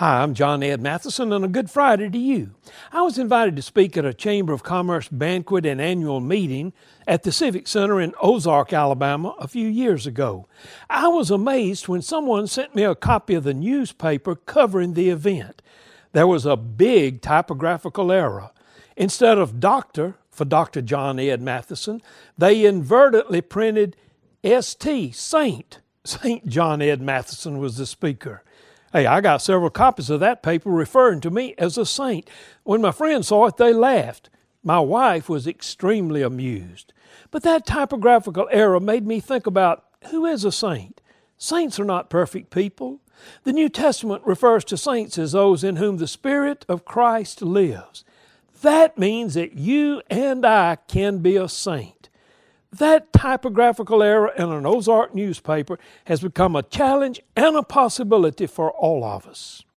Hi, I'm John Ed Matheson, and a good Friday to you. I was invited to speak at a Chamber of Commerce banquet and annual meeting at the Civic Center in Ozark, Alabama, a few years ago. I was amazed when someone sent me a copy of the newspaper covering the event. There was a big typographical error. Instead of doctor for Dr. John Ed Matheson, they inadvertently printed ST, Saint. Saint John Ed Matheson was the speaker. Hey, I got several copies of that paper referring to me as a saint. When my friends saw it, they laughed. My wife was extremely amused. But that typographical error made me think about who is a saint? Saints are not perfect people. The New Testament refers to saints as those in whom the Spirit of Christ lives. That means that you and I can be a saint. That typographical error in an Ozark newspaper has become a challenge and a possibility for all of us.